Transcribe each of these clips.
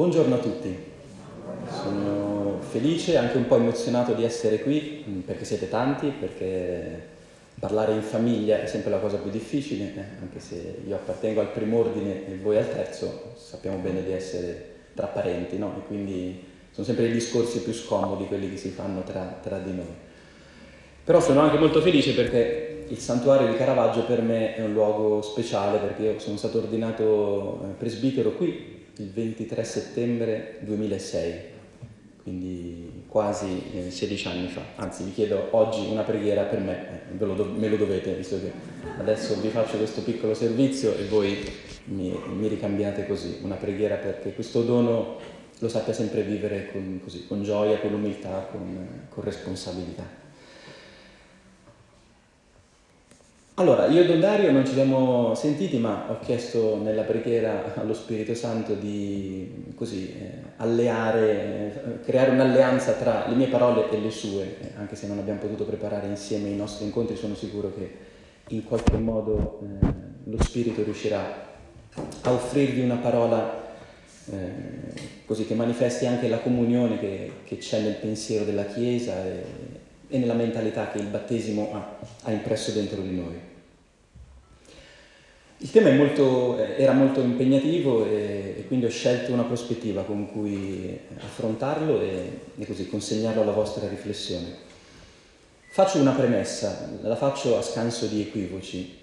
Buongiorno a tutti, sono felice e anche un po' emozionato di essere qui mm, perché siete tanti, perché parlare in famiglia è sempre la cosa più difficile, eh, anche se io appartengo al primo ordine e voi al terzo, sappiamo bene di essere tra parenti, no? E quindi sono sempre i discorsi più scomodi quelli che si fanno tra, tra di noi. Però sono anche molto felice perché il santuario di Caravaggio per me è un luogo speciale perché io sono stato ordinato eh, presbitero qui il 23 settembre 2006, quindi quasi eh, 16 anni fa. Anzi, vi chiedo oggi una preghiera per me, eh, lo do- me lo dovete, visto che adesso vi faccio questo piccolo servizio e voi mi, mi ricambiate così. Una preghiera perché questo dono lo sappia sempre vivere con, così, con gioia, con umiltà, con, con responsabilità. Allora, io e Don Dario non ci siamo sentiti, ma ho chiesto nella preghiera allo Spirito Santo di così, eh, alleare, eh, creare un'alleanza tra le mie parole e le sue, eh, anche se non abbiamo potuto preparare insieme i nostri incontri, sono sicuro che in qualche modo eh, lo Spirito riuscirà a offrirvi una parola eh, così che manifesti anche la comunione che, che, c'è nel pensiero della Chiesa e, e nella mentalità che il battesimo ha, ha impresso dentro di noi. Il tema molto, era molto impegnativo e, e, quindi ho scelto una prospettiva con cui affrontarlo e, e così consegnarlo alla vostra riflessione. Faccio una premessa, la faccio a scanso di equivoci.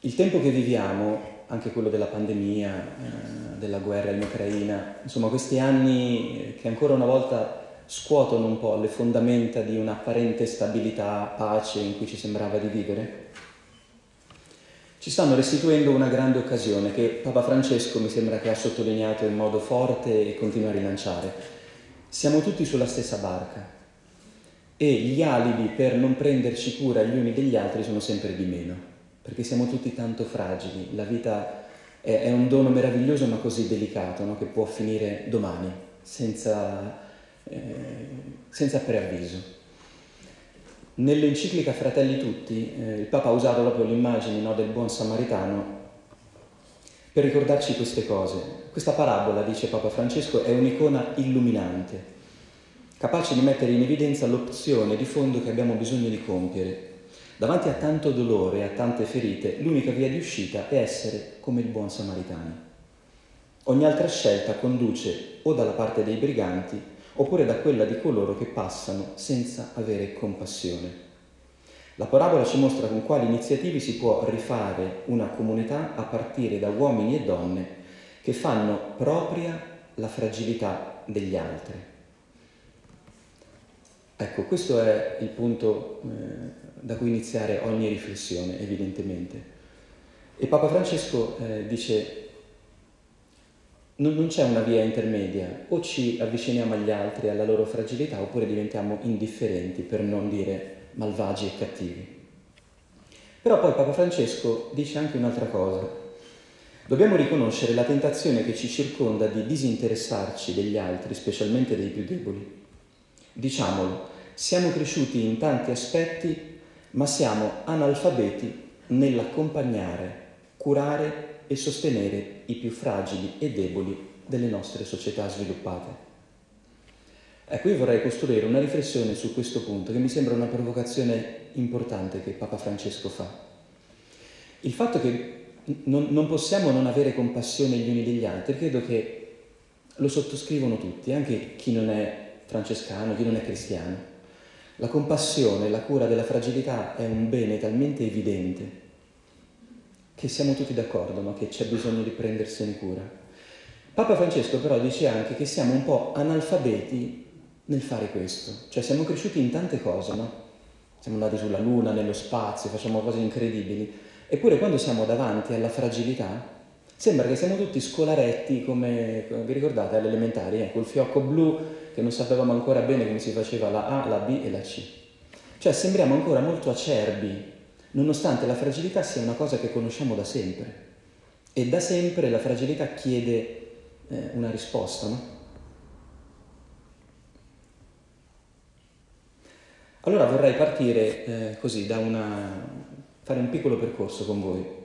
Il tempo che viviamo, anche quello della pandemia, eh, della guerra in Ucraina, insomma questi anni che ancora una volta scuotono un po' le fondamenta di un'apparente stabilità, pace in cui ci sembrava di vivere, ci stanno restituendo una grande occasione che Papa Francesco mi sembra che ha sottolineato in modo forte e continua a rilanciare. Siamo tutti sulla stessa barca e gli alibi per non prenderci cura gli uni degli altri sono sempre di meno, perché siamo tutti tanto fragili. La vita è, un dono meraviglioso ma così delicato no? che può finire domani, senza, eh, senza preavviso. Nell'enciclica Fratelli Tutti eh, il Papa ha usato proprio l'immagine no, del buon samaritano per ricordarci queste cose. Questa parabola, dice Papa Francesco, è un'icona illuminante, capace di mettere in evidenza l'opzione di fondo che abbiamo bisogno di compiere. Davanti a tanto dolore e a tante ferite, l'unica via di uscita è essere come il buon samaritano. Ogni altra scelta conduce o dalla parte dei briganti oppure da quella di coloro che passano senza avere compassione. La parabola ci mostra con quali iniziative si può rifare una comunità a partire da uomini e donne che fanno propria la fragilità degli altri. Ecco, questo è il punto eh, da cui iniziare ogni riflessione, evidentemente. E Papa Francesco eh, dice non, non c'è una via intermedia, o ci avviciniamo agli altri, alla loro fragilità, oppure diventiamo indifferenti, per non dire malvagi e cattivi. Però poi Papa Francesco dice anche un'altra cosa. Dobbiamo riconoscere la tentazione che ci circonda di disinteressarci degli altri, specialmente dei più deboli. Diciamolo, siamo cresciuti in tanti aspetti, ma siamo analfabeti nell'accompagnare, curare e sostenere i più fragili e deboli delle nostre società sviluppate. Ecco, io vorrei costruire una riflessione su questo punto che mi sembra una provocazione importante che Papa Francesco fa. Il fatto che non, non possiamo non avere compassione gli uni degli altri, credo che lo sottoscrivono tutti, anche chi non è francescano, chi non è cristiano. La compassione, la cura della fragilità è un bene talmente evidente che siamo tutti d'accordo, no? che c'è bisogno di prendersene cura. Papa Francesco però dice anche che siamo un po' analfabeti nel fare questo, cioè siamo cresciuti in tante cose, no? Siamo andati sulla Luna, nello spazio, facciamo cose incredibili, eppure quando siamo davanti alla fragilità sembra che siamo tutti scolaretti come, vi ricordate, alle elementari, eh? col fiocco blu che non sapevamo ancora bene come si faceva la A, la B e la C. Cioè sembriamo ancora molto acerbi nonostante la fragilità sia una cosa che conosciamo da sempre. E da sempre la fragilità chiede eh, una risposta, no? Allora vorrei partire eh, così da una... fare un piccolo percorso con voi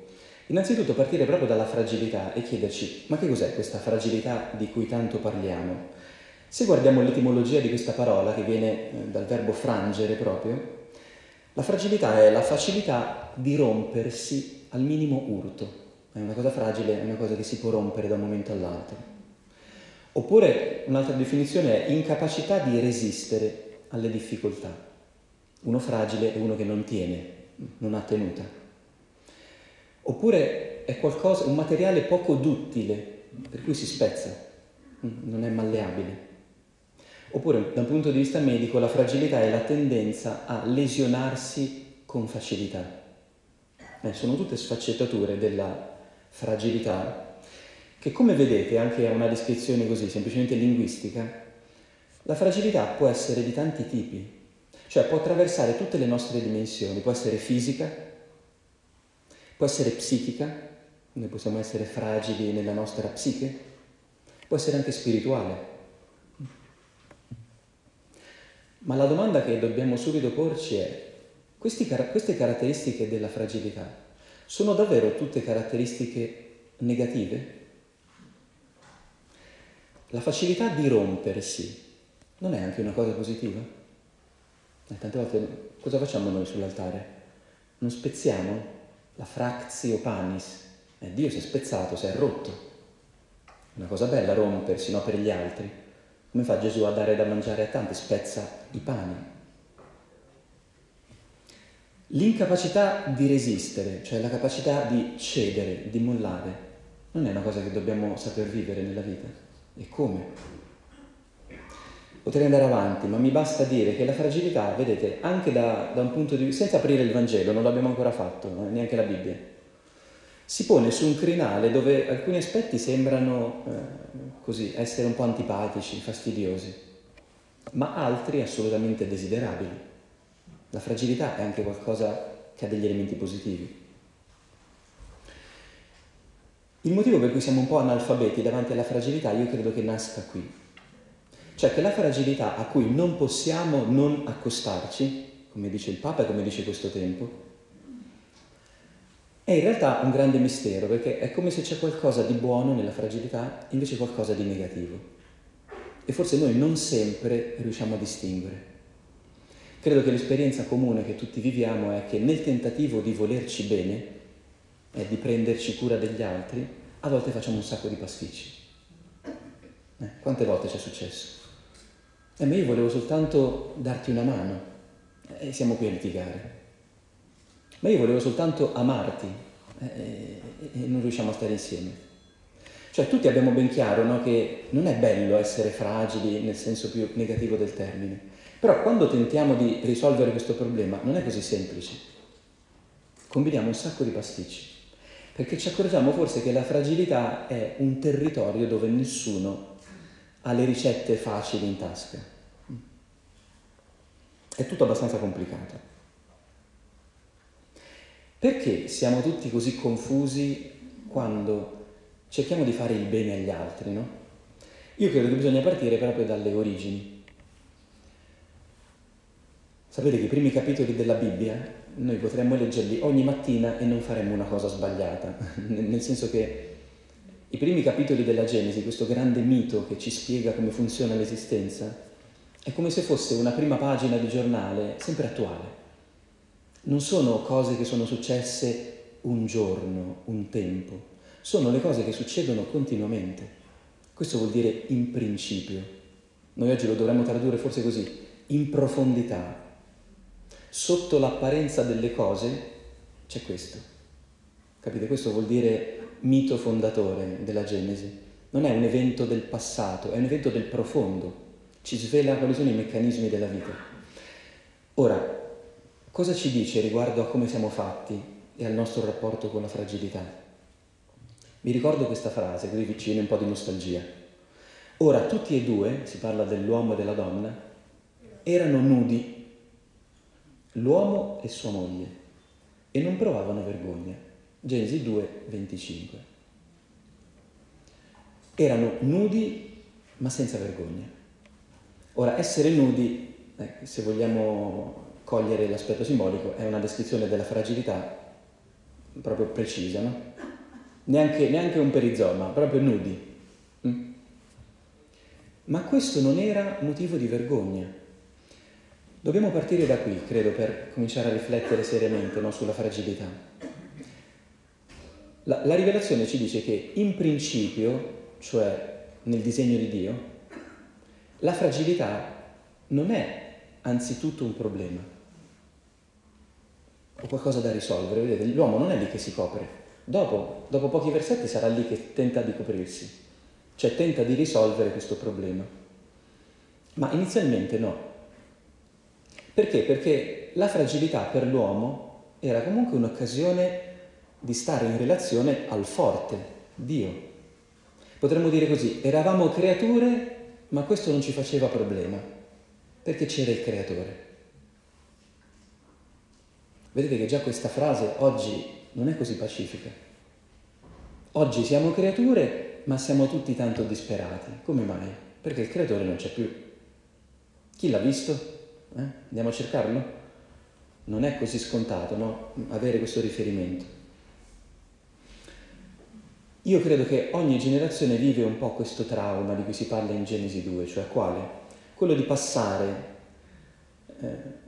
Innanzitutto partire proprio dalla fragilità e chiederci ma che cos'è questa fragilità di cui tanto parliamo? Se guardiamo l'etimologia di questa parola, che viene eh, dal verbo frangere proprio, la fragilità è la facilità di rompersi al minimo urto. È una cosa fragile, è una cosa che si può rompere da un momento all'altro. Oppure un'altra definizione è incapacità di resistere alle difficoltà. Uno fragile è uno che non tiene, non ha tenuta. Oppure è qualcosa, un materiale poco duttile, per cui si spezza, non è malleabile. Oppure dal punto di vista medico la fragilità è la tendenza a lesionarsi con facilità. Eh, sono tutte sfaccettature della fragilità che come vedete anche a una descrizione così semplicemente linguistica, la fragilità può essere di tanti tipi, cioè può attraversare tutte le nostre dimensioni, può essere fisica, Può essere psichica, noi possiamo essere fragili nella nostra psiche, può essere anche spirituale. Ma la domanda che dobbiamo subito porci è, questi, queste caratteristiche della fragilità sono davvero tutte caratteristiche negative? La facilità di rompersi non è anche una cosa positiva? Eh, tante volte cosa facciamo noi sull'altare? Non spezziamo la fractio panis. Eh, Dio si è spezzato, si è rotto. Una cosa bella rompersi, no per gli altri. Come fa Gesù a dare da mangiare a tanti? Spezza i pani. L'incapacità di resistere, cioè la capacità di cedere, di mollare, non è una cosa che dobbiamo saper vivere nella vita. E come? Potrei andare avanti, ma mi basta dire che la fragilità, vedete, anche da, da un punto di vista, senza aprire il Vangelo, non l'abbiamo ancora fatto, neanche la Bibbia, si pone su un crinale dove alcuni aspetti sembrano eh, così, essere un po' antipatici, fastidiosi, ma altri assolutamente desiderabili. La fragilità è anche qualcosa che ha degli elementi positivi. Il motivo per cui siamo un po' analfabeti davanti alla fragilità io credo che nasca qui. Cioè che la fragilità a cui non possiamo non accostarci, come dice il Papa e come dice questo tempo, è in realtà un grande mistero, perché è come se c'è qualcosa di buono nella fragilità, invece qualcosa di negativo. E forse noi non sempre riusciamo a distinguere. Credo che l'esperienza comune che tutti viviamo è che nel tentativo di volerci bene e di prenderci cura degli altri, a volte facciamo un sacco di pasticci. Eh, quante volte ci è successo? Eh, ma io volevo soltanto darti una mano e siamo qui a litigare. Ma io volevo soltanto amarti e, e non riusciamo a stare insieme. Cioè tutti abbiamo ben chiaro no, che non è bello essere fragili nel senso più negativo del termine, però quando tentiamo di risolvere questo problema non è così semplice. Combiniamo un sacco di pasticci, perché ci accorgiamo forse che la fragilità è un territorio dove nessuno ha le ricette facili in tasca. È tutto abbastanza complicato. Perché siamo tutti così confusi quando cerchiamo di fare il bene agli altri, no? Io credo che bisogna partire proprio dalle origini. Sapete che i primi capitoli della Bibbia noi potremmo leggerli ogni mattina e non faremmo una cosa sbagliata, nel senso che i primi capitoli della Genesi, questo grande mito che ci spiega come funziona l'esistenza, è come se fosse una prima pagina di giornale sempre attuale. Non sono cose che sono successe un giorno, un tempo, sono le cose che succedono continuamente. Questo vuol dire in principio. Noi oggi lo dovremmo tradurre forse così, in profondità. Sotto l'apparenza delle cose c'è questo. Capite? Questo vuol dire mito fondatore della Genesi. Non è un evento del passato, è un evento del profondo. Ci svela quali sono i meccanismi della vita. Ora, cosa ci dice riguardo a come siamo fatti e al nostro rapporto con la fragilità? Vi ricordo questa frase, così vi ci viene un po' di nostalgia. Ora, tutti e due, si parla dell'uomo e della donna, erano nudi, l'uomo e sua moglie, e non provavano vergogna. Genesi 2, 25. Erano nudi ma senza vergogna. Ora, essere nudi, eh, se vogliamo cogliere l'aspetto simbolico, è una descrizione della fragilità proprio precisa, no? Neanche, neanche un perizoma, proprio nudi. Mm? Ma questo non era motivo di vergogna. Dobbiamo partire da qui, credo, per cominciare a riflettere seriamente no, sulla fragilità. La, la rivelazione ci dice che in principio, cioè nel disegno di Dio, la fragilità non è anzitutto un problema o qualcosa da risolvere. Vedete, l'uomo non è lì che si copre. Dopo, dopo pochi versetti sarà lì che tenta di coprirsi, cioè tenta di risolvere questo problema. Ma inizialmente no. Perché? Perché la fragilità per l'uomo era comunque un'occasione di stare in relazione al forte, Dio. Potremmo dire così, eravamo creature, ma questo non ci faceva problema, perché c'era il creatore. Vedete che già questa frase oggi non è così pacifica. Oggi siamo creature, ma siamo tutti tanto disperati. Come mai? Perché il creatore non c'è più. Chi l'ha visto? Eh? Andiamo a cercarlo? Non è così scontato, no? Avere questo riferimento. Io credo che ogni generazione vive un po' questo trauma di cui si parla in Genesi 2, cioè quale? Quello di passare eh,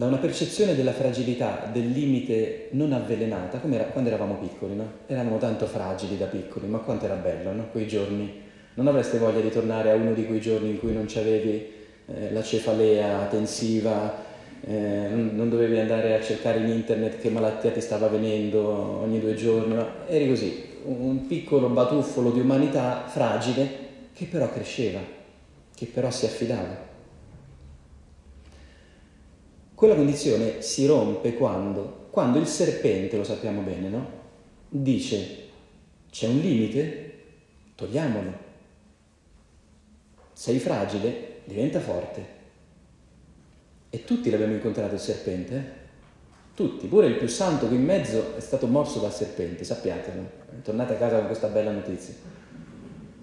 da una percezione della fragilità, del limite non avvelenata, come era, quando eravamo piccoli, no? Eravamo tanto fragili da piccoli, ma quanto era bello, no? Quei giorni. Non avreste voglia di tornare a uno di quei giorni in cui non c'avevi eh, la cefalea tensiva, eh, non dovevi andare a cercare in internet che malattia ti stava venendo ogni due giorni, ma eri così, un piccolo batuffolo di umanità fragile che però cresceva, che però si affidava. Quella condizione si rompe quando, quando il serpente, lo sappiamo bene, no? Dice c'è un limite, togliamolo. Sei fragile, diventa forte. E tutti l'abbiamo incontrato il serpente, eh? Tutti, pure il più santo qui in mezzo è stato morso dal serpente, sappiatelo. Tornate a casa con questa bella notizia.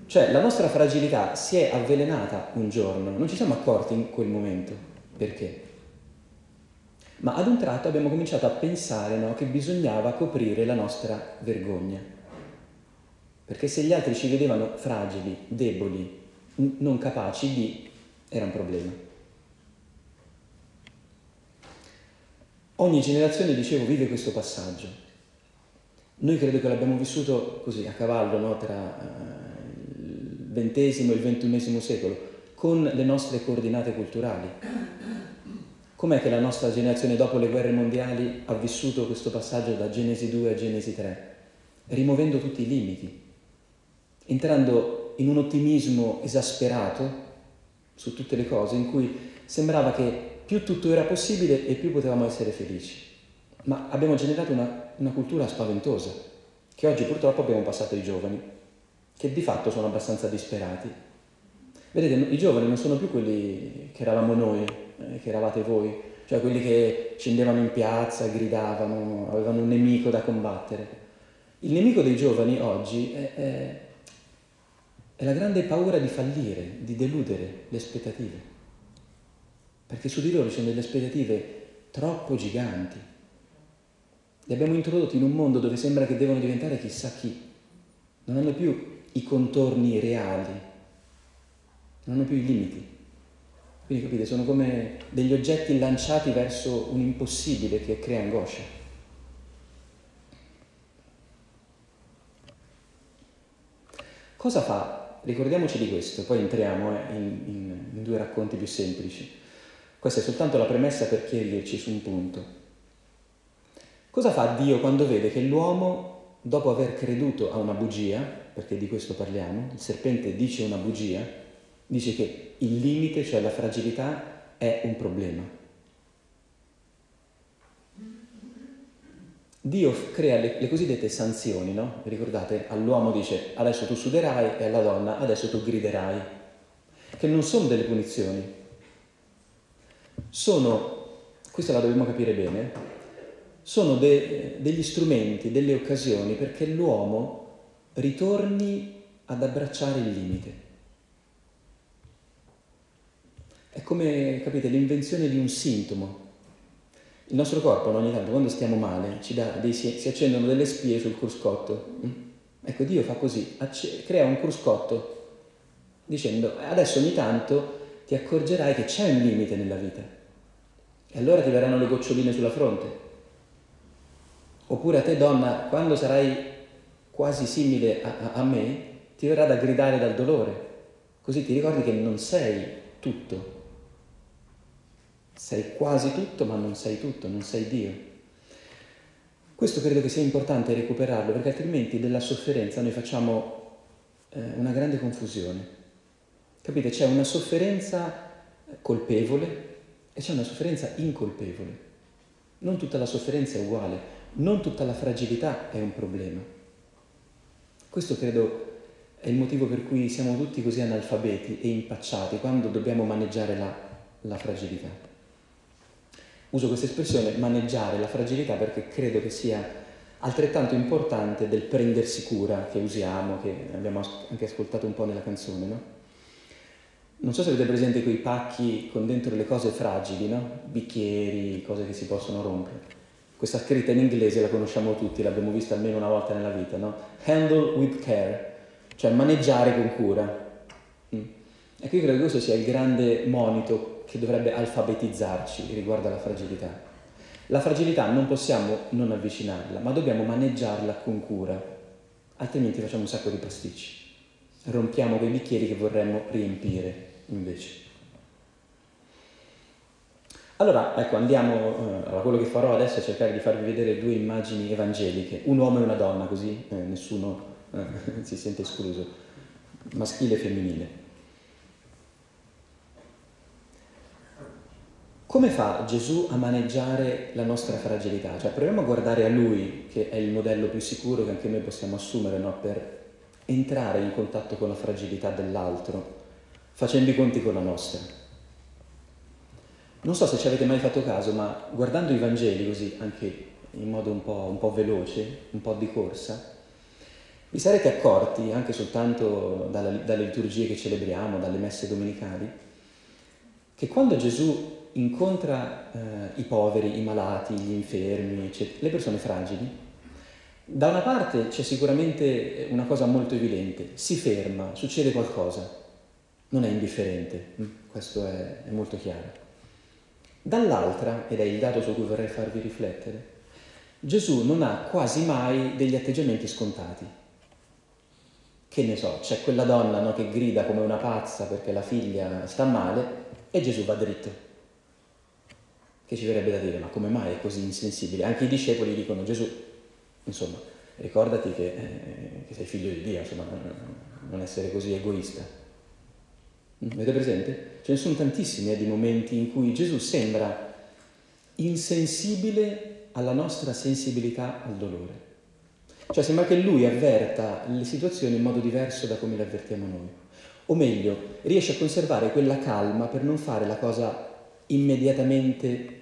Cioè la nostra fragilità si è avvelenata un giorno, non ci siamo accorti in quel momento. Perché? Ma ad un tratto abbiamo cominciato a pensare no, che bisognava coprire la nostra vergogna. Perché se gli altri ci vedevano fragili, deboli, n- non capaci di, era un problema. Ogni generazione, dicevo, vive questo passaggio. Noi credo che l'abbiamo vissuto così, a cavallo, no, tra uh, il XX e il XXI secolo, con le nostre coordinate culturali. Com'è che la nostra generazione dopo le guerre mondiali ha vissuto questo passaggio da Genesi 2 a Genesi 3? Rimuovendo tutti i limiti, entrando in un ottimismo esasperato su tutte le cose, in cui sembrava che più tutto era possibile e più potevamo essere felici. Ma abbiamo generato una, una cultura spaventosa, che oggi purtroppo abbiamo passato ai giovani, che di fatto sono abbastanza disperati. Vedete, i giovani non sono più quelli che eravamo noi, eh, che eravate voi, cioè quelli che scendevano in piazza, gridavano, avevano un nemico da combattere. Il nemico dei giovani oggi è, è, è la grande paura di fallire, di deludere le aspettative, perché su di loro ci sono delle aspettative troppo giganti. Li abbiamo introdotti in un mondo dove sembra che devono diventare chissà chi, non hanno più i contorni reali, non hanno più i limiti. Quindi capite, sono come degli oggetti lanciati verso un impossibile che crea angoscia. Cosa fa? Ricordiamoci di questo, poi entriamo eh, in, in, in due racconti più semplici. Questa è soltanto la premessa per chiarirci su un punto. Cosa fa Dio quando vede che l'uomo, dopo aver creduto a una bugia, perché di questo parliamo, il serpente dice una bugia, dice che il limite, cioè la fragilità, è un problema. Dio crea le, le cosiddette sanzioni, no? Ricordate, all'uomo dice adesso tu suderai e alla donna adesso tu griderai, che non sono delle punizioni, sono, questa la dobbiamo capire bene, sono de, degli strumenti, delle occasioni perché l'uomo ritorni ad abbracciare il limite. È come, capite, l'invenzione di un sintomo. Il nostro corpo ogni tanto quando stiamo male dei, si, accendono delle spie sul cruscotto. Mm? Ecco, Dio fa così, acc- crea un cruscotto dicendo adesso ogni tanto ti accorgerai che c'è un limite nella vita e allora ti verranno le goccioline sulla fronte. Oppure a te donna, quando sarai quasi simile a, a, a me, ti verrà da gridare dal dolore, così ti ricordi che non sei tutto, sei quasi tutto ma non sei tutto, non sei Dio. Questo credo che sia importante recuperarlo perché altrimenti della sofferenza noi facciamo eh, una grande confusione. Capite? C'è una sofferenza colpevole e c'è una sofferenza incolpevole. Non tutta la sofferenza è uguale, non tutta la fragilità è un problema. Questo credo è il motivo per cui siamo tutti così analfabeti e impacciati quando dobbiamo maneggiare la, la fragilità. Uso questa espressione maneggiare la fragilità perché credo che sia altrettanto importante del prendersi cura che usiamo, che abbiamo anche ascoltato un po' nella canzone, no? Non so se avete presente quei pacchi con dentro le cose fragili, no? Bicchieri, cose che si possono rompere. Questa scritta in inglese la conosciamo tutti, l'abbiamo vista almeno una volta nella vita, no? Handle with care, cioè maneggiare con cura. Mm. Ecco, io credo che questo sia il grande monito che dovrebbe alfabetizzarci riguardo alla fragilità. La fragilità non possiamo non avvicinarla, ma dobbiamo maneggiarla con cura, altrimenti facciamo un sacco di pasticci. Rompiamo quei bicchieri che vorremmo riempire invece. Allora, ecco, andiamo, eh, allora, quello che farò adesso è cercare di farvi vedere due immagini evangeliche, un uomo e una donna, così eh, nessuno eh, si sente escluso, maschile e femminile. Come fa Gesù a maneggiare la nostra fragilità? Cioè, proviamo a guardare a Lui, che è il modello più sicuro che anche noi possiamo assumere no? per entrare in contatto con la fragilità dell'altro, facendo i conti con la nostra. Non so se ci avete mai fatto caso, ma guardando i Vangeli così, anche in modo un po', un po veloce, un po' di corsa, vi sarete accorti, anche soltanto dalla, dalle liturgie che celebriamo, dalle messe domenicali, che quando Gesù incontra eh, i poveri, i malati, gli infermi, eccetera, le persone fragili, da una parte c'è sicuramente una cosa molto evidente, si ferma, succede qualcosa, non è indifferente, mm, questo è, è molto chiaro. Dall'altra, ed è il dato su cui vorrei farvi riflettere, Gesù non ha quasi mai degli atteggiamenti scontati. Che ne so, c'è quella donna no, che grida come una pazza perché la figlia sta male e Gesù va dritto che ci verrebbe da dire, ma come mai è così insensibile? Anche i discepoli dicono, Gesù, insomma, ricordati che, eh, che sei figlio di Dio, insomma, non essere così egoista. Mm, avete presente? Ce ne sono tantissimi eh, di momenti in cui Gesù sembra insensibile alla nostra sensibilità al dolore. Cioè sembra che lui avverta le situazioni in modo diverso da come le avvertiamo noi. O meglio, riesce a conservare quella calma per non fare la cosa immediatamente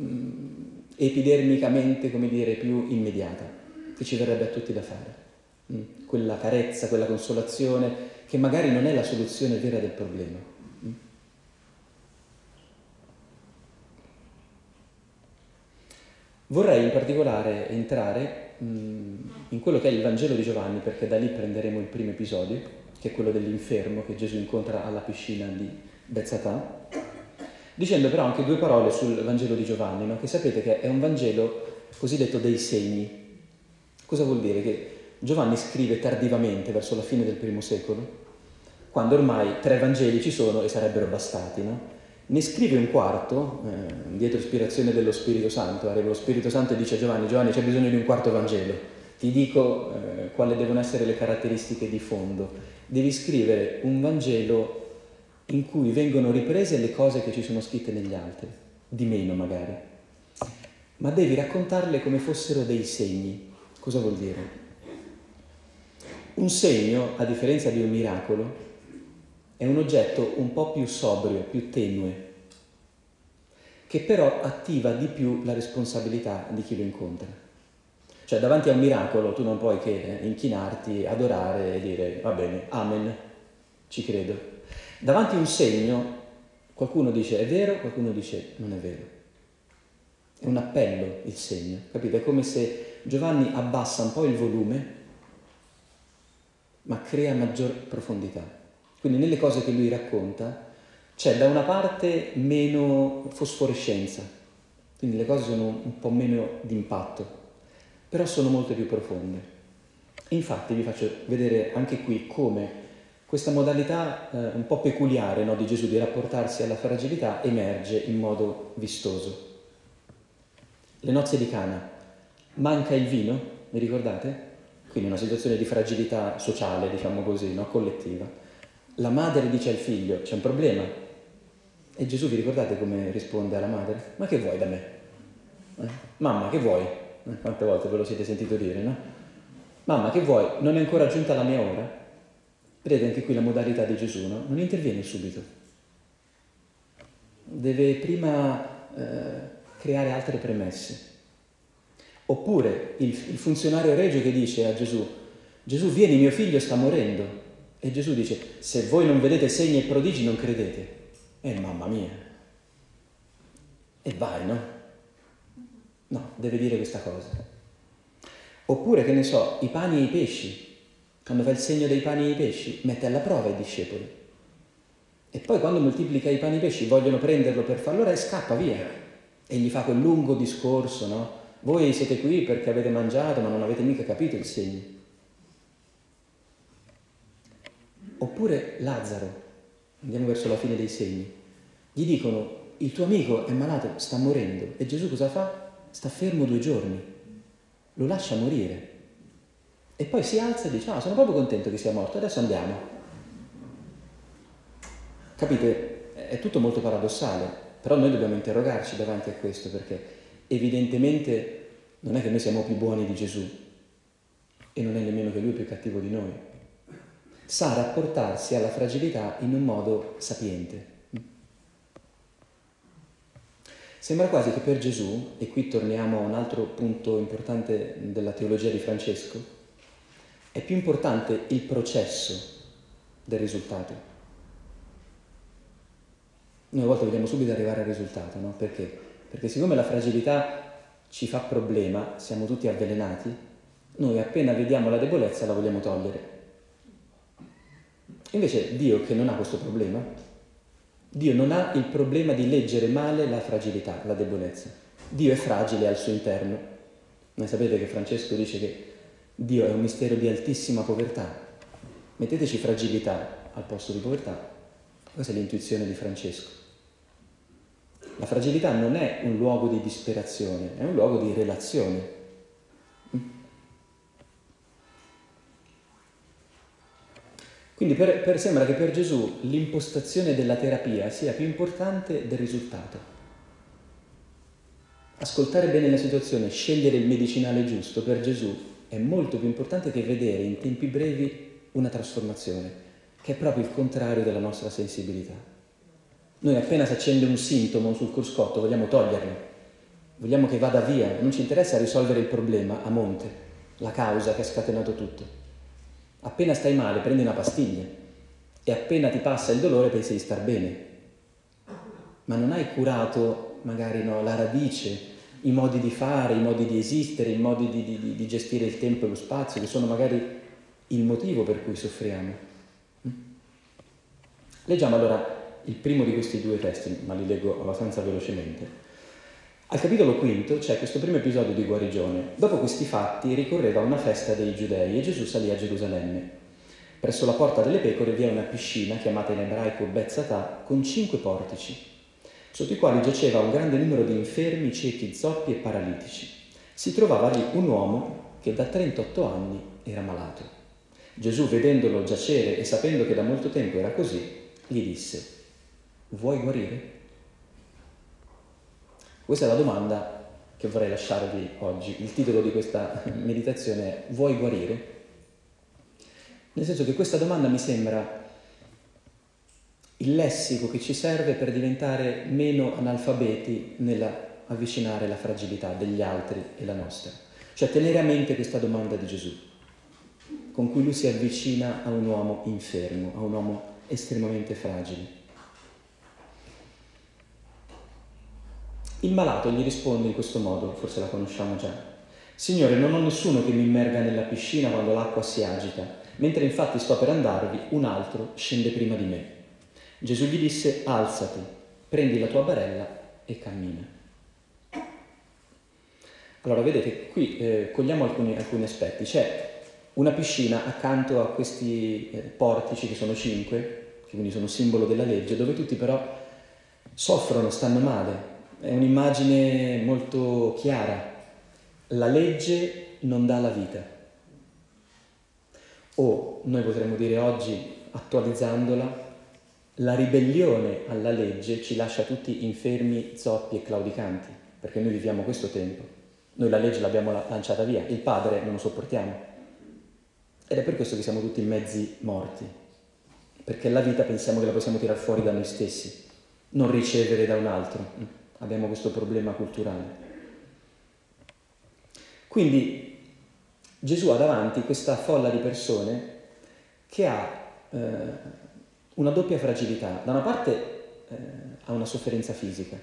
Mm, epidermicamente, come dire, più immediata, che ci verrebbe a tutti da fare. Mm, quella carezza, quella consolazione, che magari non è la soluzione vera del problema. Mm. Vorrei in particolare entrare in quello che è il Vangelo di Giovanni, perché da lì prenderemo il primo episodio, che è quello dell'infermo che Gesù incontra alla piscina di Bezzatà dicendo però anche due parole sul Vangelo di Giovanni, no? che sapete che è un Vangelo cosiddetto dei segni. Cosa vuol dire? Che Giovanni scrive tardivamente, verso la fine del primo secolo, quando ormai tre Vangeli ci sono e sarebbero bastati. No? Ne scrive un quarto, eh, dietro ispirazione dello Spirito Santo, arriva lo Spirito Santo e dice a Giovanni, Giovanni c'è bisogno di un quarto Vangelo, ti dico eh, quali devono essere le caratteristiche di fondo. Devi scrivere un Vangelo in cui vengono riprese le cose che ci sono scritte negli altri, di meno magari, ma devi raccontarle come fossero dei segni. Cosa vuol dire? Un segno, a differenza di un miracolo, è un oggetto un po' più sobrio, più tenue, che però attiva di più la responsabilità di chi lo incontra. Cioè davanti a un miracolo tu non puoi che inchinarti, adorare e dire va bene, amen, ci credo. Davanti a un segno qualcuno dice è vero, qualcuno dice non è vero. È un appello il segno, capite? È come se Giovanni abbassa un po' il volume, ma crea maggior profondità. Quindi nelle cose che lui racconta c'è da una parte meno fosforescenza, quindi le cose sono un po' meno d'impatto, però sono molto più profonde. Infatti vi faccio vedere anche qui come questa modalità eh, un po' peculiare no, di Gesù di rapportarsi alla fragilità emerge in modo vistoso. Le nozze di Cana, manca il vino, mi ricordate? Quindi una situazione di fragilità sociale, diciamo così, no? collettiva. La madre dice al figlio, c'è un problema, e Gesù vi ricordate come risponde alla madre? Ma che vuoi da me? Eh? Mamma, che vuoi? Eh, quante volte ve lo siete sentito dire, no? Mamma, che vuoi? Non è ancora giunta la mia ora? Vedete anche qui la modalità di Gesù, no? Non interviene subito. Deve prima eh, creare altre premesse. Oppure il, il funzionario regio che dice a Gesù, Gesù vieni, mio figlio sta morendo. E Gesù dice, se voi non vedete segni e prodigi non credete. E eh, mamma mia. E vai, no? No, deve dire questa cosa. Oppure, che ne so, i pani e i pesci. Quando fa il segno dei pani e i pesci, mette alla prova i discepoli. E poi quando moltiplica i pani e i pesci vogliono prenderlo per farlo re, scappa via. E gli fa quel lungo discorso, no? Voi siete qui perché avete mangiato, ma non avete mica capito il segno. Oppure Lazzaro, andiamo verso la fine dei segni, gli dicono il tuo amico è malato, sta morendo e Gesù cosa fa? Sta fermo due giorni, lo lascia morire e poi si alza e dice ah sono proprio contento che sia morto, adesso andiamo. Capite? È tutto molto paradossale, però noi dobbiamo interrogarci davanti a questo perché evidentemente non è che noi siamo più buoni di Gesù e non è nemmeno che lui è più cattivo di noi sa rapportarsi alla fragilità in un modo sapiente. Sembra quasi che per Gesù, e qui torniamo a un altro punto importante della teologia di Francesco, è più importante il processo del risultato. Noi a volte vogliamo subito arrivare al risultato, no? Perché? Perché siccome la fragilità ci fa problema, siamo tutti avvelenati, noi appena vediamo la debolezza la vogliamo togliere Invece Dio che non ha questo problema, Dio non ha il problema di leggere male la fragilità, la debolezza. Dio è fragile al suo interno. Ma sapete che Francesco dice che Dio è un mistero di altissima povertà. Metteteci fragilità al posto di povertà. Questa è l'intuizione di Francesco. La fragilità non è un luogo di disperazione, è un luogo di relazione. Quindi per, per, sembra che per Gesù l'impostazione della terapia sia più importante del risultato. Ascoltare bene la situazione, scegliere il medicinale giusto per Gesù è molto più importante che vedere in tempi brevi una trasformazione, che è proprio il contrario della nostra sensibilità. Noi appena si accende un sintomo sul cruscotto vogliamo toglierlo, vogliamo che vada via, non ci interessa risolvere il problema a monte, la causa che ha scatenato tutto. Appena stai male prendi una pastiglia e appena ti passa il dolore pensi di star bene. Ma non hai curato magari no, la radice, i modi di fare, i modi di esistere, i modi di, di, di gestire il tempo e lo spazio, che sono magari il motivo per cui soffriamo. Mm? Leggiamo allora il primo di questi due testi, ma li leggo abbastanza velocemente. Al capitolo quinto c'è questo primo episodio di guarigione. Dopo questi fatti ricorreva una festa dei giudei e Gesù salì a Gerusalemme. Presso la porta delle pecore vi è una piscina chiamata in ebraico Bezzatà con cinque portici, sotto i quali giaceva un grande numero di infermi, ciechi, zoppi e paralitici. Si trovava lì un uomo che da 38 anni era malato. Gesù, vedendolo giacere e sapendo che da molto tempo era così, gli disse, vuoi guarire? Questa è la domanda che vorrei lasciarvi oggi. Il titolo di questa meditazione è Vuoi guarire? Nel senso che questa domanda mi sembra il lessico che ci serve per diventare meno analfabeti nell'avvicinare la fragilità degli altri e la nostra. Cioè tenere a mente questa domanda di Gesù, con cui lui si avvicina a un uomo infermo, a un uomo estremamente fragile. Il malato gli risponde in questo modo, forse la conosciamo già. Signore, non ho nessuno che mi immerga nella piscina quando l'acqua si agita, mentre infatti sto per andarvi, un altro scende prima di me. Gesù gli disse, alzati, prendi la tua barella e cammina. Allora, vedete, qui eh, cogliamo alcuni, alcuni, aspetti. C'è una piscina accanto a questi eh, portici, che sono cinque, che quindi sono simbolo della legge, dove tutti però soffrono, stanno male, è un'immagine molto chiara. La legge non dà la vita. O noi potremmo dire oggi, attualizzandola, la ribellione alla legge ci lascia tutti infermi, zoppi e claudicanti, perché noi viviamo questo tempo. Noi la legge l'abbiamo lanciata via, il padre non lo sopportiamo. Ed è per questo che siamo tutti mezzi morti, perché la vita pensiamo che la possiamo tirare fuori da noi stessi, non ricevere da un altro abbiamo questo problema culturale. Quindi Gesù ha davanti questa folla di persone che ha eh, una doppia fragilità. Da una parte eh, ha una sofferenza fisica,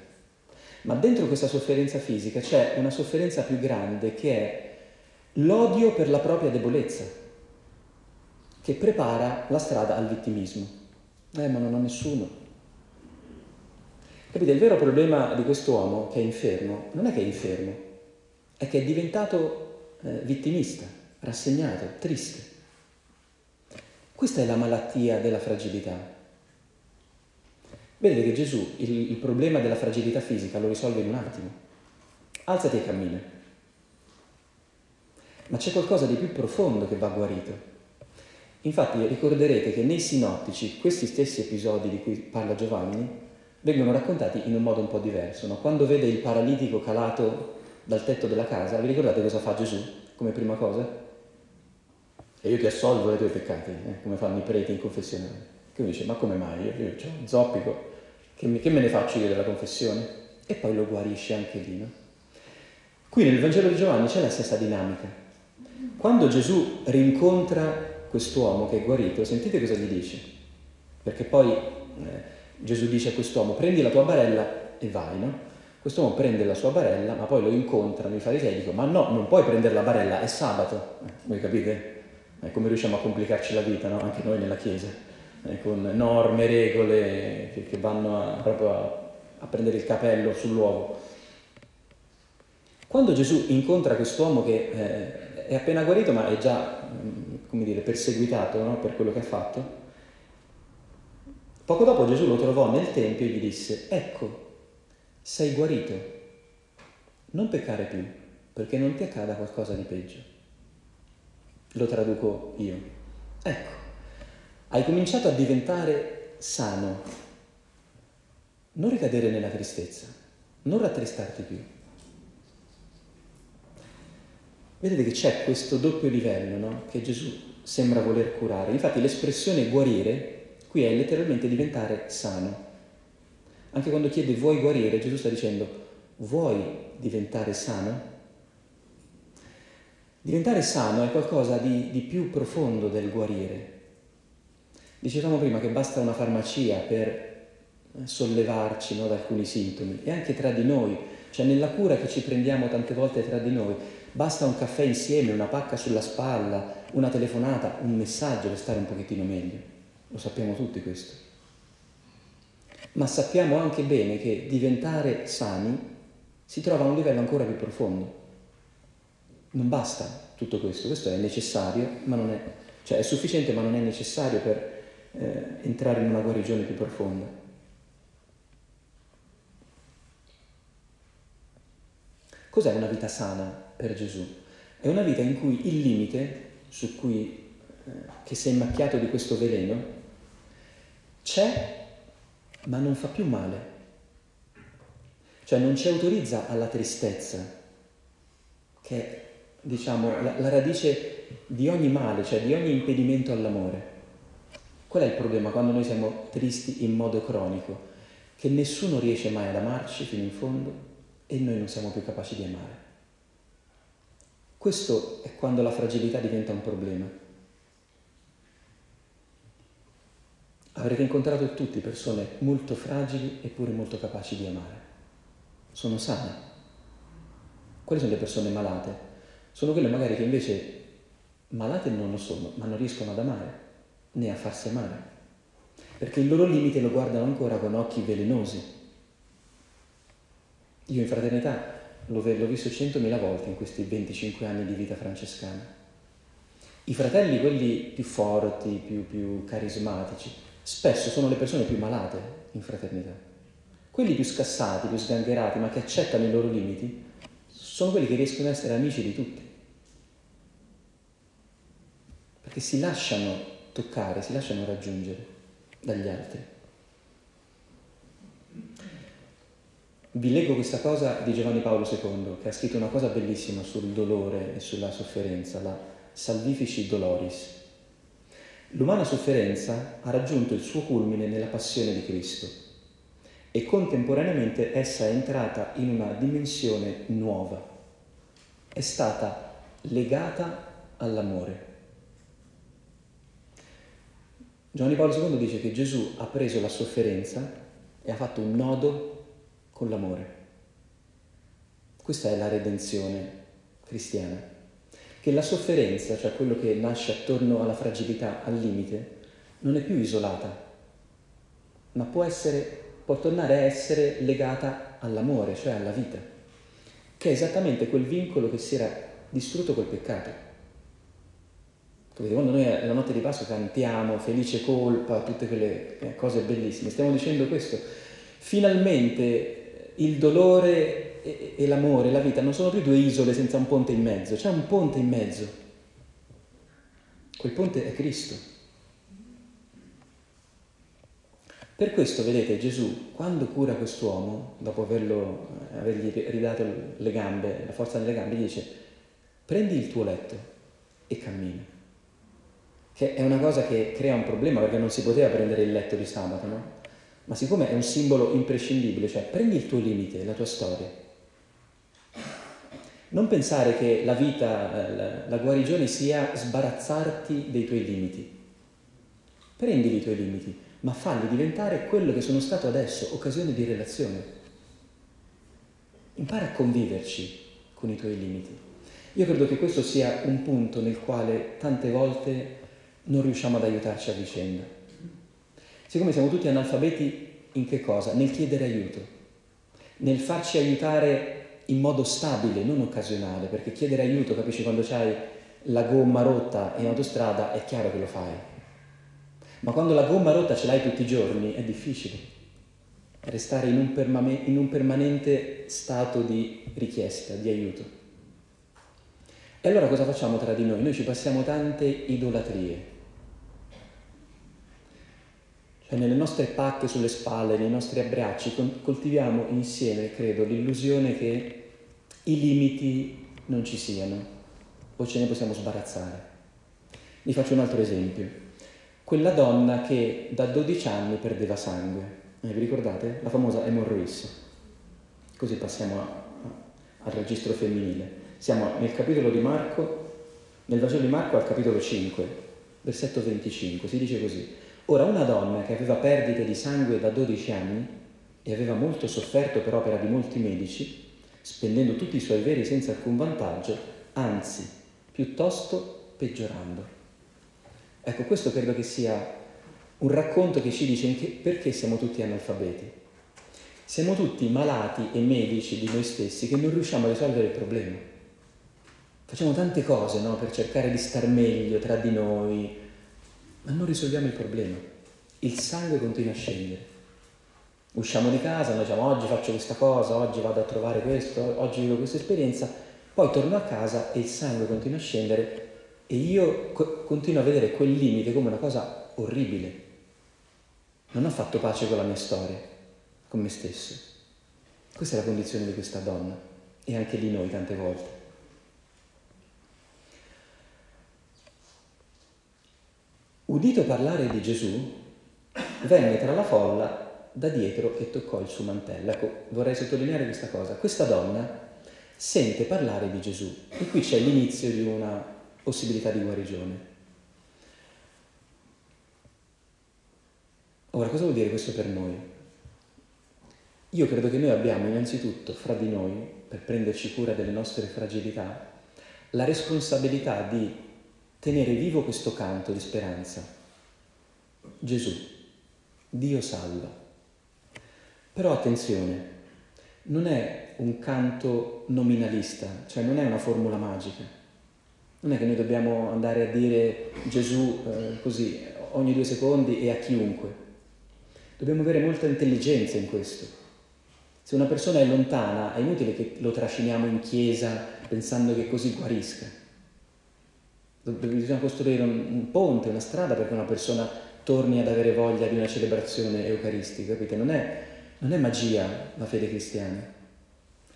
ma dentro questa sofferenza fisica c'è una sofferenza più grande che è l'odio per la propria debolezza, che prepara la strada al vittimismo. Eh, ma non ho nessuno, Capite? Il vero problema di quest'uomo che è infermo non è che è infermo, è che è diventato eh, vittimista, rassegnato, triste. Questa è la malattia della fragilità. Vedete che Gesù il, il problema della fragilità fisica lo risolve in un attimo. Alzati e cammina. Ma c'è qualcosa di più profondo che va guarito. Infatti ricorderete che nei sinottici questi stessi episodi di cui parla Giovanni vengono raccontati in un modo un po' diverso. No? Quando vede il paralitico calato dal tetto della casa, vi ricordate cosa fa Gesù come prima cosa? E io ti assolvo dai tuoi peccati, eh? come fanno i preti in confessionale. Che uno dice, ma come mai? Io, io ho un zoppico, che, mi, che, me ne faccio io della confessione? E poi lo guarisce anche lì. No? Qui nel Vangelo di Giovanni c'è la stessa dinamica. Quando Gesù rincontra quest'uomo che è guarito, sentite cosa gli dice. Perché poi... Eh, Gesù dice a quest'uomo prendi la tua barella e vai, no? Quest'uomo prende la sua barella, ma poi lo incontrano i farisei e dicono ma no, non puoi prendere la barella, è sabato. Eh, voi capite? Eh, come riusciamo a complicarci la vita, no? Anche noi nella Chiesa, eh, con norme, regole che, che vanno a, proprio a, a prendere il capello sull'uovo. Quando Gesù incontra quest'uomo che eh, è appena guarito ma è già, mm, come dire, perseguitato no? per quello che ha fatto, Poco dopo Gesù lo trovò nel Tempio e gli disse, ecco, sei guarito, non peccare più, perché non ti accada qualcosa di peggio. Lo traduco io. Ecco, hai cominciato a diventare sano, non ricadere nella tristezza, non rattristarti più. Vedete che c'è questo doppio livello no? che Gesù sembra voler curare. Infatti l'espressione guarire Qui è letteralmente diventare sano. Anche quando chiede vuoi guarire, Gesù sta dicendo vuoi diventare sano? Diventare sano è qualcosa di, di più profondo del guarire. Dicevamo prima che basta una farmacia per sollevarci no, da alcuni sintomi e anche tra di noi, cioè nella cura che ci prendiamo tante volte tra di noi, basta un caffè insieme, una pacca sulla spalla, una telefonata, un messaggio per stare un pochettino meglio. Lo sappiamo tutti questo. Ma sappiamo anche bene che diventare sani si trova a un livello ancora più profondo. Non basta tutto questo, questo è necessario, ma non è, cioè è sufficiente ma non è necessario per eh, entrare in una guarigione più profonda. Cos'è una vita sana per Gesù? È una vita in cui il limite su cui, eh, che si è macchiato di questo veleno c'è, ma non fa più male. Cioè non ci autorizza alla tristezza, che diciamo, la, la radice di ogni male, cioè di ogni impedimento all'amore. Qual è il problema quando noi siamo tristi in modo cronico? Che nessuno riesce mai ad amarci fino in fondo e noi non siamo più capaci di amare. Questo è quando la fragilità diventa un problema. Avrete incontrato tutti persone molto fragili eppure molto capaci di amare. sono sane. Quali sono le persone malate? Sono quelle magari che invece malate non lo sono, ma non riescono ad amare né a farsi amare, perché il loro limite lo guardano ancora con occhi velenosi. Io in fraternità l'ho, visto centomila volte in questi 25 anni di vita francescana. I fratelli, quelli più forti, più, più carismatici, spesso sono le persone più malate in fraternità. Quelli più scassati, più sgangherati, ma che accettano i loro limiti, sono quelli che riescono ad essere amici di tutti. Perché si lasciano toccare, si lasciano raggiungere dagli altri. Vi leggo questa cosa di Giovanni Paolo II, che ha scritto una cosa bellissima sul dolore e sulla sofferenza, la Salvifici Doloris. L'umana sofferenza ha raggiunto il suo culmine nella passione di Cristo e contemporaneamente essa è entrata in una dimensione nuova. È stata legata all'amore. Giovanni Paolo II dice che Gesù ha preso la sofferenza e ha fatto un nodo con l'amore. Questa è la redenzione cristiana, che la sofferenza, cioè quello che nasce attorno alla fragilità, al limite, non è più isolata, ma può, essere, può tornare a essere legata all'amore, cioè alla vita, che è esattamente quel vincolo che si era distrutto col peccato. Quando noi la notte di Pasqua cantiamo felice colpa, tutte quelle eh, cose bellissime, stiamo dicendo questo. Finalmente il dolore e, e l'amore, la vita non sono più due isole senza un ponte in mezzo, c'è un ponte in mezzo. Quel ponte è Cristo. Per questo, vedete, Gesù, quando cura quest'uomo, dopo averlo, avergli ridato le gambe, la forza nelle gambe, gli dice, prendi il tuo letto e cammina. Che è una cosa che crea un problema perché non si poteva prendere il letto di sabato, no? ma siccome è un simbolo imprescindibile, cioè prendi il tuo limite, la tua storia. Non pensare che la vita, la, la guarigione sia sbarazzarti dei tuoi limiti. Prendi i tuoi limiti, ma falli diventare quello che sono stato adesso, occasione di relazione. Impara a conviverci con i tuoi limiti. Io credo che questo sia un punto nel quale tante volte non riusciamo ad aiutarci a vicenda. Siccome siamo tutti analfabeti in che cosa? Nel chiedere aiuto, nel farci aiutare in modo stabile, non occasionale, perché chiedere aiuto, capisci, quando hai la gomma rotta in autostrada è chiaro che lo fai. Ma quando la gomma rotta ce l'hai tutti i giorni è difficile. Restare in un, permane- in un permanente stato di richiesta, di aiuto. E allora cosa facciamo tra di noi? Noi ci passiamo tante idolatrie, cioè nelle nostre pacche sulle spalle, nei nostri abbracci, coltiviamo insieme, credo, l'illusione che i limiti non ci siano o ce ne possiamo sbarazzare. Vi faccio un altro esempio. Quella donna che da 12 anni perdeva sangue, eh, vi ricordate? La famosa emorrois. Così passiamo a, a, al registro femminile. Siamo nel capitolo di Marco, nel Vangelo di Marco al capitolo 5, versetto 25, si dice così. Ora una donna che aveva perdite di sangue da 12 anni e aveva molto sofferto per opera di molti medici, spendendo tutti i suoi veri senza alcun vantaggio, anzi, piuttosto peggiorando. Ecco, questo credo che sia un racconto che ci dice perché siamo tutti analfabeti. Siamo tutti malati e medici di noi stessi che non riusciamo a risolvere il problema. Facciamo tante cose no, per cercare di star meglio tra di noi, ma non risolviamo il problema. Il sangue continua a scendere. Usciamo di casa, noi diciamo oggi faccio questa cosa, oggi vado a trovare questo, oggi vivo questa esperienza, poi torno a casa e il sangue continua a scendere e io co- continuo a vedere quel limite come una cosa orribile. Non ho fatto pace con la mia storia, con me stesso. Questa è la condizione di questa donna e anche di noi tante volte. Udito parlare di Gesù, venne tra la folla da dietro e toccò il suo mantello. Ecco, vorrei sottolineare questa cosa. Questa donna sente parlare di Gesù e qui c'è l'inizio di una possibilità di guarigione. Ora, cosa vuol dire questo per noi? io credo che noi abbiamo innanzitutto fra di noi, per prenderci cura delle nostre fragilità, la responsabilità di tenere vivo questo canto di speranza. Gesù, Dio salva. Però attenzione, non è un canto nominalista, cioè non è una formula magica. Non è che noi dobbiamo andare a dire Gesù eh, così ogni due secondi e a chiunque. Dobbiamo avere molta intelligenza in questo. Se una persona è lontana è inutile che lo trasciniamo in chiesa pensando che così guarisca. Bisogna costruire un, un ponte, una strada perché una persona torni ad avere voglia di una celebrazione eucaristica, capite? Non è, non è magia la fede cristiana.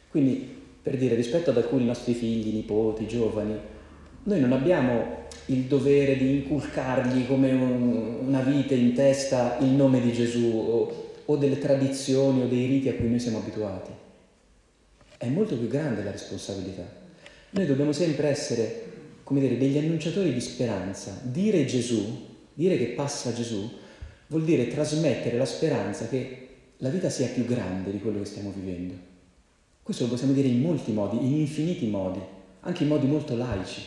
Quindi, per dire, rispetto ad alcuni nostri figli, nipoti, giovani, noi non abbiamo il dovere di inculcargli come un, una vite in testa il nome di Gesù o, o delle tradizioni o dei riti a cui noi siamo abituati. È molto più grande la responsabilità. Noi dobbiamo sempre essere, come dire, degli annunciatori di speranza. Dire Gesù, dire che passa Gesù, vuol dire trasmettere la speranza che la vita sia più grande di quello che stiamo vivendo. Questo lo possiamo dire in molti modi, in infiniti modi, anche in modi molto laici.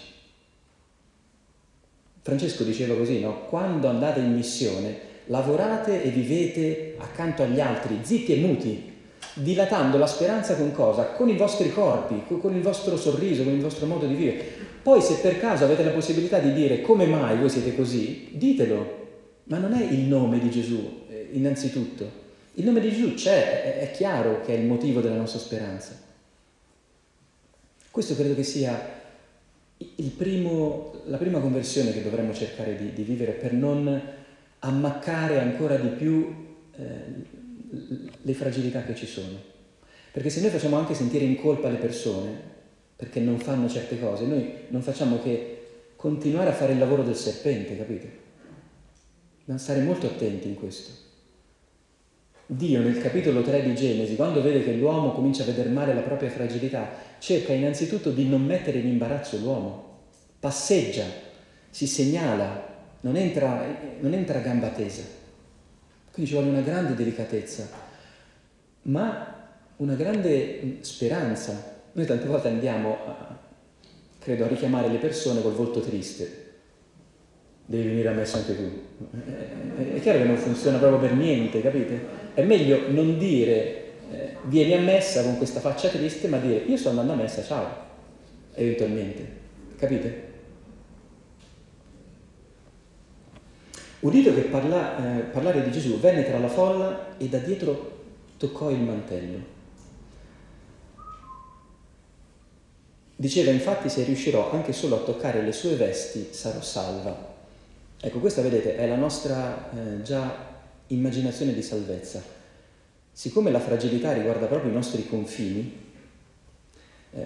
Francesco diceva così, no? Quando andate in missione, lavorate e vivete accanto agli altri, zitti e muti, dilatando la speranza con cosa? Con i vostri corpi, con il vostro sorriso, con il vostro modo di vivere. Poi se per caso avete la possibilità di dire come mai voi siete così, ditelo, ma non è il nome di Gesù, eh, innanzitutto. Il nome di Gesù c'è, è chiaro che è il motivo della nostra speranza. Questo credo che sia primo, la prima conversione che dovremmo cercare di, di, vivere per non ammaccare ancora di più eh, le fragilità che ci sono. Perché se noi facciamo anche sentire in colpa le persone perché non fanno certe cose, noi non facciamo che continuare a fare il lavoro del serpente, capite? Dobbiamo stare molto attenti in questo. Dio nel capitolo 3 di Genesi, quando vede che l'uomo comincia a vedere male la propria fragilità, cerca innanzitutto di non mettere in imbarazzo l'uomo, passeggia, si segnala, non entra, non entra a gamba tesa. Quindi ci vuole una grande delicatezza, ma una grande speranza. Noi tante volte andiamo, a, credo, a richiamare le persone col volto triste. Devi venire a messa anche tu. È chiaro che non funziona proprio per niente, capite? È meglio non dire eh, vieni a messa con questa faccia triste, ma dire io sto andando a messa, ciao, eventualmente. Capite? Udito che parla, eh, parlare di Gesù venne tra la folla e da dietro toccò il mantello. Diceva infatti se riuscirò anche solo a toccare le sue vesti sarò salva. Ecco, questa vedete è la nostra eh, già immaginazione di salvezza. Siccome la fragilità riguarda proprio i nostri confini, eh,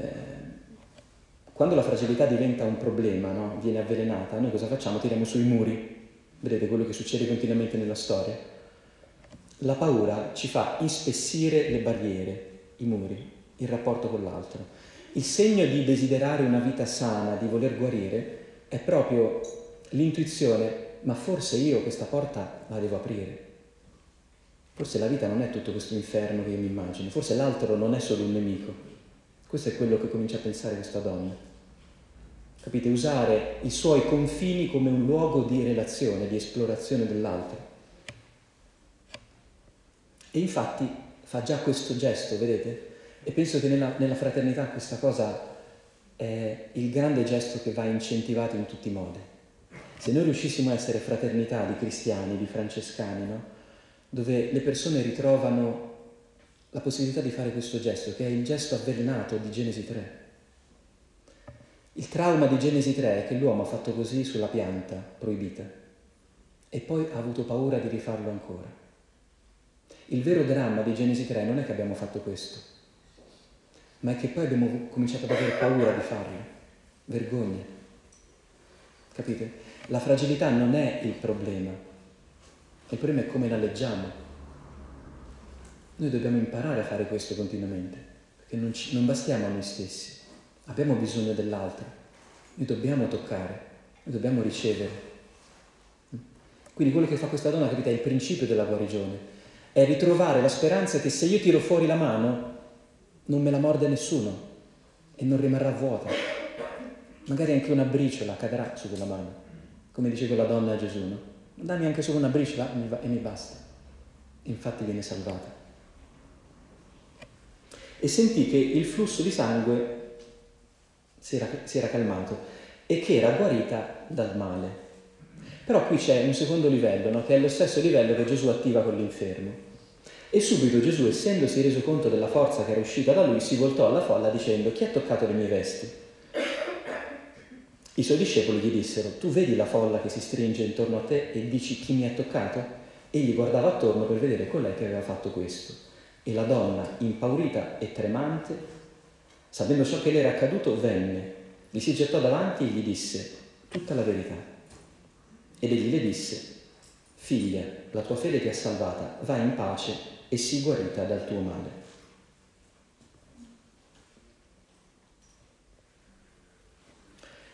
quando la fragilità diventa un problema, no? viene avvelenata, noi cosa facciamo? Tiriamo sui muri. Vedete quello che succede continuamente nella storia? La paura ci fa ispessire le barriere, i muri, il rapporto con l'altro. Il segno di desiderare una vita sana, di voler guarire, è proprio l'intuizione, ma forse io questa porta la devo aprire. Forse la vita non è tutto questo inferno che io mi immagino, forse l'altro non è solo un nemico. Questo è quello che comincia a pensare questa donna. Capite? Usare i suoi confini come un luogo di relazione, di esplorazione dell'altro. E infatti fa già questo gesto, vedete? E penso che nella, nella fraternità questa cosa è il grande gesto che va incentivato in tutti i modi. Se noi riuscissimo a essere fraternità di cristiani, di francescani, no? dove le persone ritrovano la possibilità di fare questo gesto, che è il gesto avvelenato di Genesi 3. Il trauma di Genesi 3 è che l'uomo ha fatto così sulla pianta proibita e poi ha avuto paura di rifarlo ancora. Il vero dramma di Genesi 3 non è che abbiamo fatto questo, ma è che poi abbiamo cominciato ad avere paura di farlo, vergogna. Capite? La fragilità non è il problema, il problema è come la leggiamo. Noi dobbiamo imparare a fare questo continuamente, perché non, ci, non bastiamo a noi stessi, abbiamo bisogno dell'altro, noi dobbiamo toccare, noi dobbiamo ricevere. Quindi quello che fa questa donna, capite, è il principio della guarigione. è ritrovare la speranza che se io tiro fuori la mano non me la morde nessuno e non rimarrà vuota. Magari anche una briciola cadrà su quella mano, come dice quella donna a Gesù, no? Dammi anche solo una briciola e mi basta. Infatti viene salvata. E sentì che il flusso di sangue si era, si era calmato e che era guarita dal male. Però qui c'è un secondo livello, no? che è lo stesso livello che Gesù attiva con l'infermo. E subito Gesù, essendosi reso conto della forza che era uscita da lui, si voltò alla folla dicendo chi ha toccato le mie vesti? I suoi discepoli gli dissero, tu vedi la folla che si stringe intorno a te e dici chi mi ha toccato? Egli guardava attorno per vedere colei che aveva fatto questo. E la donna, impaurita e tremante, sapendo ciò che le era accaduto, venne, gli si gettò davanti e gli disse tutta la verità. Ed egli le disse, figlia, la tua fede ti ha salvata, vai in pace e sii guarita dal tuo male.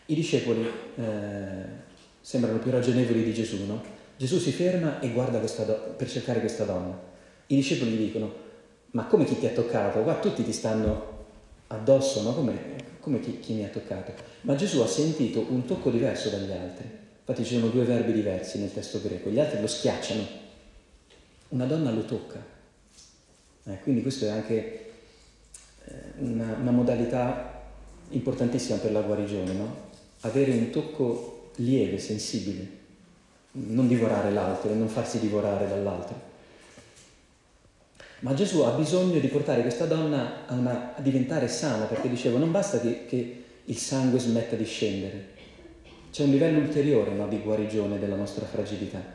I discepoli eh, sembrano più ragionevoli di Gesù, no? Gesù si ferma e guarda do- per cercare questa donna. I discepoli gli dicono, ma come chi ti ha toccato? Qua tutti ti stanno addosso, no? Come, come chi, chi mi ha toccato? Ma Gesù ha sentito un tocco diverso dagli altri. Infatti ci sono due verbi diversi nel testo greco. Gli altri lo schiacciano, una donna lo tocca. Eh, quindi questo è anche eh, una, una, modalità importantissima per la guarigione, no? avere un tocco lieve, sensibile, non divorare l'altro e non farsi divorare dall'altro. Ma Gesù ha bisogno di portare questa donna a, una, a diventare sana, perché dicevo, non basta che, che, il sangue smetta di scendere, c'è un livello ulteriore no, di guarigione della nostra fragilità.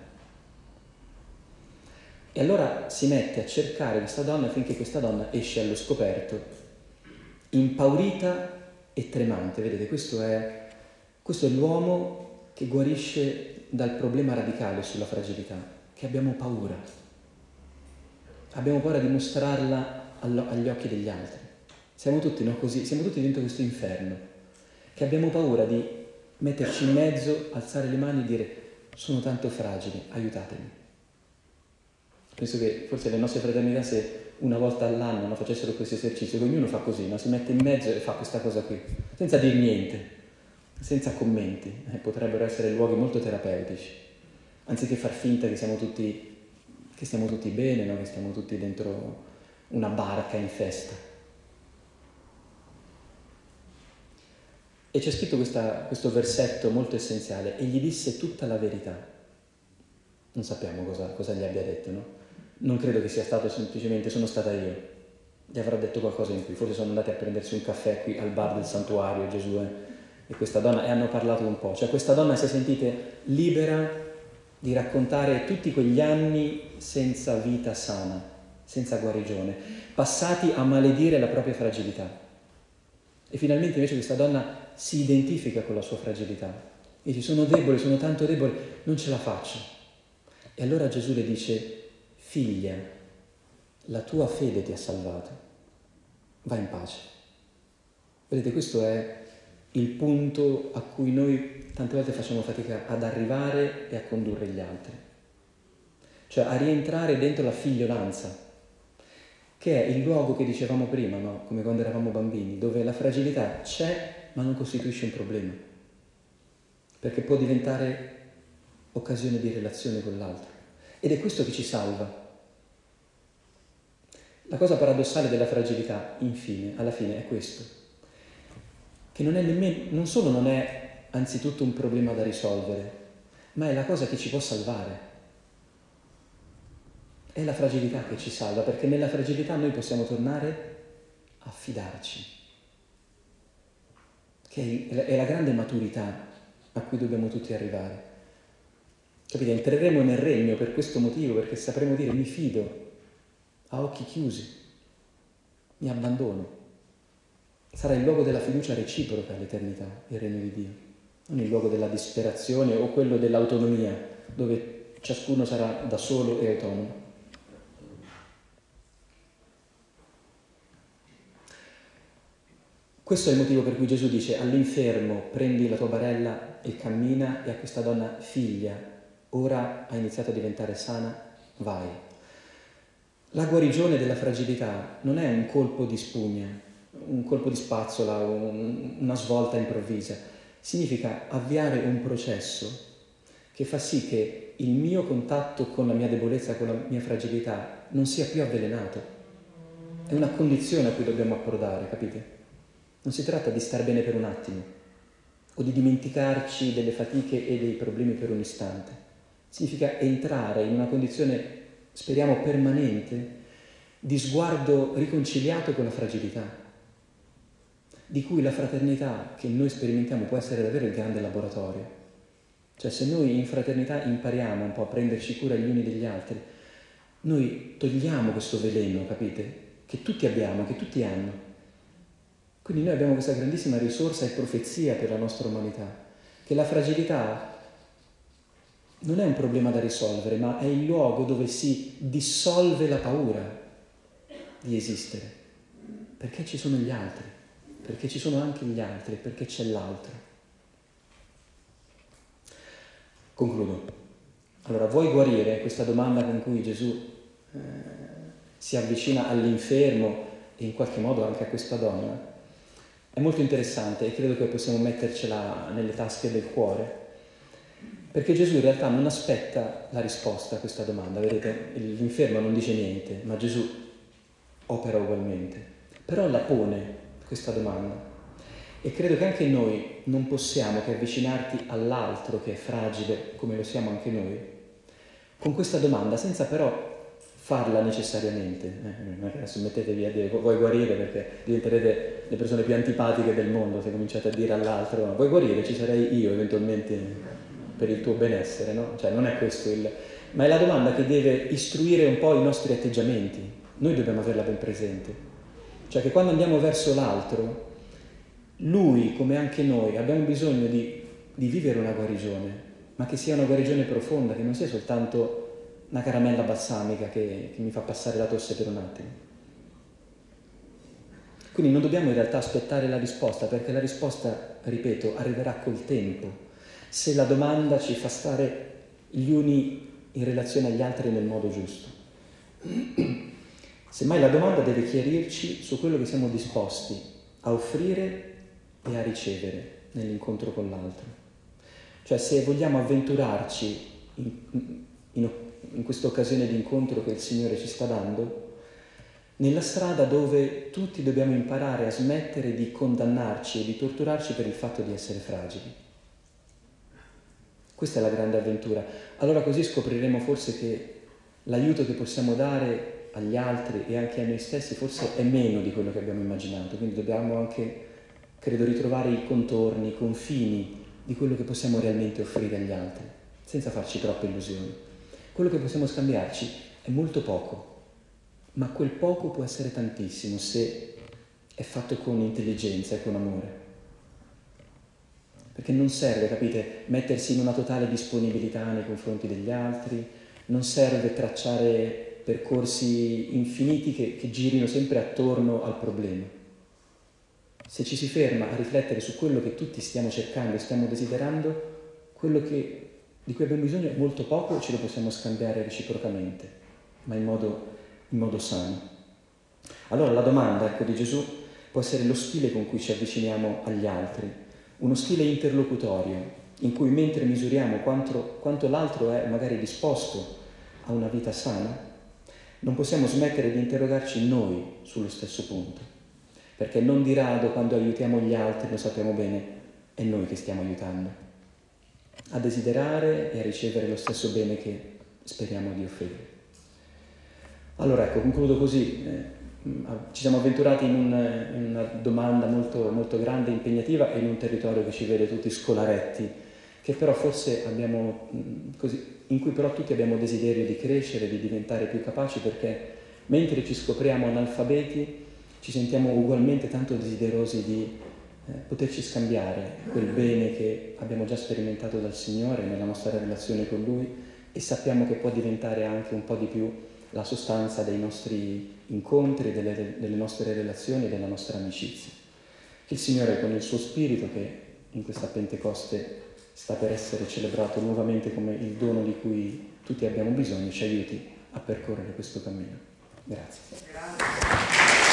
E allora si mette a cercare questa donna finché questa donna esce allo scoperto, impaurita e tremante. Vedete, questo è, questo è l'uomo che guarisce dal problema radicale sulla fragilità, che abbiamo paura. Abbiamo paura di mostrarla agli occhi degli altri. Siamo tutti no, così, siamo tutti dentro questo inferno, che abbiamo paura di metterci in mezzo, alzare le mani e dire sono tanto fragile, aiutatemi. Penso che forse le nostre fraternità se una volta all'anno no, facessero questo esercizio, ognuno fa così, no? si mette in mezzo e fa questa cosa qui, senza dire niente, senza commenti, eh, potrebbero essere luoghi molto terapeutici, anziché far finta che siamo tutti, che stiamo tutti bene, no? che stiamo tutti dentro una barca in festa. E c'è scritto questa, questo versetto molto essenziale, e gli disse tutta la verità. Non sappiamo cosa, cosa gli abbia detto, no? Non credo che sia stato semplicemente sono stata io. Gli avrà detto qualcosa in più, forse sono andati a prendersi un caffè qui al bar del santuario Gesù e questa donna e hanno parlato un po'. Cioè questa donna si è sentita libera di raccontare tutti quegli anni senza vita sana, senza guarigione, passati a maledire la propria fragilità. E finalmente invece questa donna si identifica con la sua fragilità. Dice sono debole, sono tanto debole, non ce la faccio. E allora Gesù le dice figlia, la tua fede ti ha salvato, vai in pace. Vedete, questo è il punto a cui noi tante volte facciamo fatica ad arrivare e a condurre gli altri, cioè a rientrare dentro la figliolanza, che è il luogo che dicevamo prima, no? come quando eravamo bambini, dove la fragilità c'è ma non costituisce un problema, perché può diventare occasione di relazione con l'altro. Ed è questo che ci salva. La cosa paradossale della fragilità, infine, alla fine, è questo, che non, è nemmeno, non solo non è anzitutto un problema da risolvere, ma è la cosa che ci può salvare. È la fragilità che ci salva, perché nella fragilità noi possiamo tornare a fidarci, che è la grande maturità a cui dobbiamo tutti arrivare. Capite? Entreremo nel regno per questo motivo, perché sapremo dire mi fido a occhi chiusi, mi abbandono. Sarà il luogo della fiducia reciproca l'eternità, il regno di Dio, non il luogo della disperazione o quello dell'autonomia, dove ciascuno sarà da solo e autonomo. Questo è il motivo per cui Gesù dice all'infermo prendi la tua barella e cammina e a questa donna figlia, ora ha iniziato a diventare sana, vai. La guarigione della fragilità non è un colpo di spugna, un colpo di spazzola, un, una svolta improvvisa. Significa avviare un processo che fa sì che il mio contatto con la mia debolezza, con la mia fragilità, non sia più avvelenato. È una condizione a cui dobbiamo approdare, capite? Non si tratta di star bene per un attimo o di dimenticarci delle fatiche e dei problemi per un istante. Significa entrare in una condizione speriamo permanente, di sguardo riconciliato con la fragilità, di cui la fraternità che noi sperimentiamo può essere davvero il grande laboratorio. Cioè se noi in fraternità impariamo un po' a prenderci cura gli uni degli altri, noi togliamo questo veleno, capite? Che tutti abbiamo, che tutti hanno. Quindi noi abbiamo questa grandissima risorsa e profezia per la nostra umanità, che la fragilità non è un problema da risolvere, ma è il luogo dove si dissolve la paura di esistere, perché ci sono gli altri, perché ci sono anche gli altri, perché c'è l'altro. Concludo. Allora, vuoi guarire? Questa domanda con cui Gesù eh, si avvicina all'infermo e in qualche modo anche a questa donna, è molto interessante e credo che possiamo mettercela nelle tasche del cuore perché Gesù in realtà non aspetta la risposta a questa domanda, vedete, l'infermo non dice niente, ma Gesù opera ugualmente, però la pone questa domanda. E credo che anche noi non possiamo che avvicinarti all'altro che è fragile, come lo siamo anche noi, con questa domanda, senza però farla necessariamente. Eh, adesso mettetevi a dire vuoi guarire perché diventerete le persone più antipatiche del mondo se cominciate a dire all'altro vuoi guarire, ci sarei io eventualmente per il tuo benessere, no? Cioè non è questo il... Ma è la domanda che deve istruire un po' i nostri atteggiamenti. Noi dobbiamo averla ben presente. Cioè che quando andiamo verso l'altro, lui, come anche noi, abbiamo bisogno di, di vivere una guarigione, ma che sia una guarigione profonda, che non sia soltanto una caramella balsamica che, che mi fa passare la tosse per un attimo. Quindi non dobbiamo in realtà aspettare la risposta, perché la risposta, ripeto, arriverà col tempo se la domanda ci fa stare gli uni in relazione agli altri nel modo giusto. Semmai la domanda deve chiarirci su quello che siamo disposti a offrire e a ricevere nell'incontro con l'altro. Cioè se vogliamo avventurarci in, in, in questa occasione di incontro che il Signore ci sta dando, nella strada dove tutti dobbiamo imparare a smettere di condannarci e di torturarci per il fatto di essere fragili. Questa è la grande avventura. Allora così scopriremo forse che l'aiuto che possiamo dare agli altri e anche a noi stessi forse è meno di quello che abbiamo immaginato, quindi dobbiamo anche, credo, ritrovare i contorni, i confini di quello che possiamo realmente offrire agli altri, senza farci troppe illusioni. Quello che possiamo scambiarci è molto poco, ma quel poco può essere tantissimo se è fatto con intelligenza e con amore perché non serve, capite, mettersi in una totale disponibilità nei confronti degli altri, non serve tracciare percorsi infiniti che, che girino sempre attorno al problema. Se ci si ferma a riflettere su quello che tutti stiamo cercando e stiamo desiderando, quello che, di cui abbiamo bisogno è molto poco ce lo possiamo scambiare reciprocamente, ma in modo, in modo sano. Allora la domanda ecco, di Gesù può essere lo stile con cui ci avviciniamo agli altri, uno stile interlocutorio in cui mentre misuriamo quanto, quanto l'altro è magari disposto a una vita sana, non possiamo smettere di interrogarci noi sullo stesso punto, perché non di rado quando aiutiamo gli altri, lo sappiamo bene, è noi che stiamo aiutando a desiderare e a ricevere lo stesso bene che speriamo di offrire. Allora ecco, concludo così. Eh, Mm, ci siamo avventurati in, un, in una domanda molto, molto grande, impegnativa e in un territorio che ci vede tutti scolaretti, che però forse abbiamo, mm, così, in cui però tutti abbiamo desiderio di crescere, di diventare più capaci perché mentre ci scopriamo analfabeti ci sentiamo ugualmente tanto desiderosi di eh, poterci scambiare quel bene che abbiamo già sperimentato dal Signore nella nostra relazione con Lui e sappiamo che può diventare anche un po' di più la sostanza dei nostri incontri, delle, delle nostre relazioni e della nostra amicizia. Che il Signore con il suo Spirito, che in questa Pentecoste sta per essere celebrato nuovamente come il dono di cui tutti abbiamo bisogno, ci aiuti a percorrere questo cammino. Grazie. Grazie.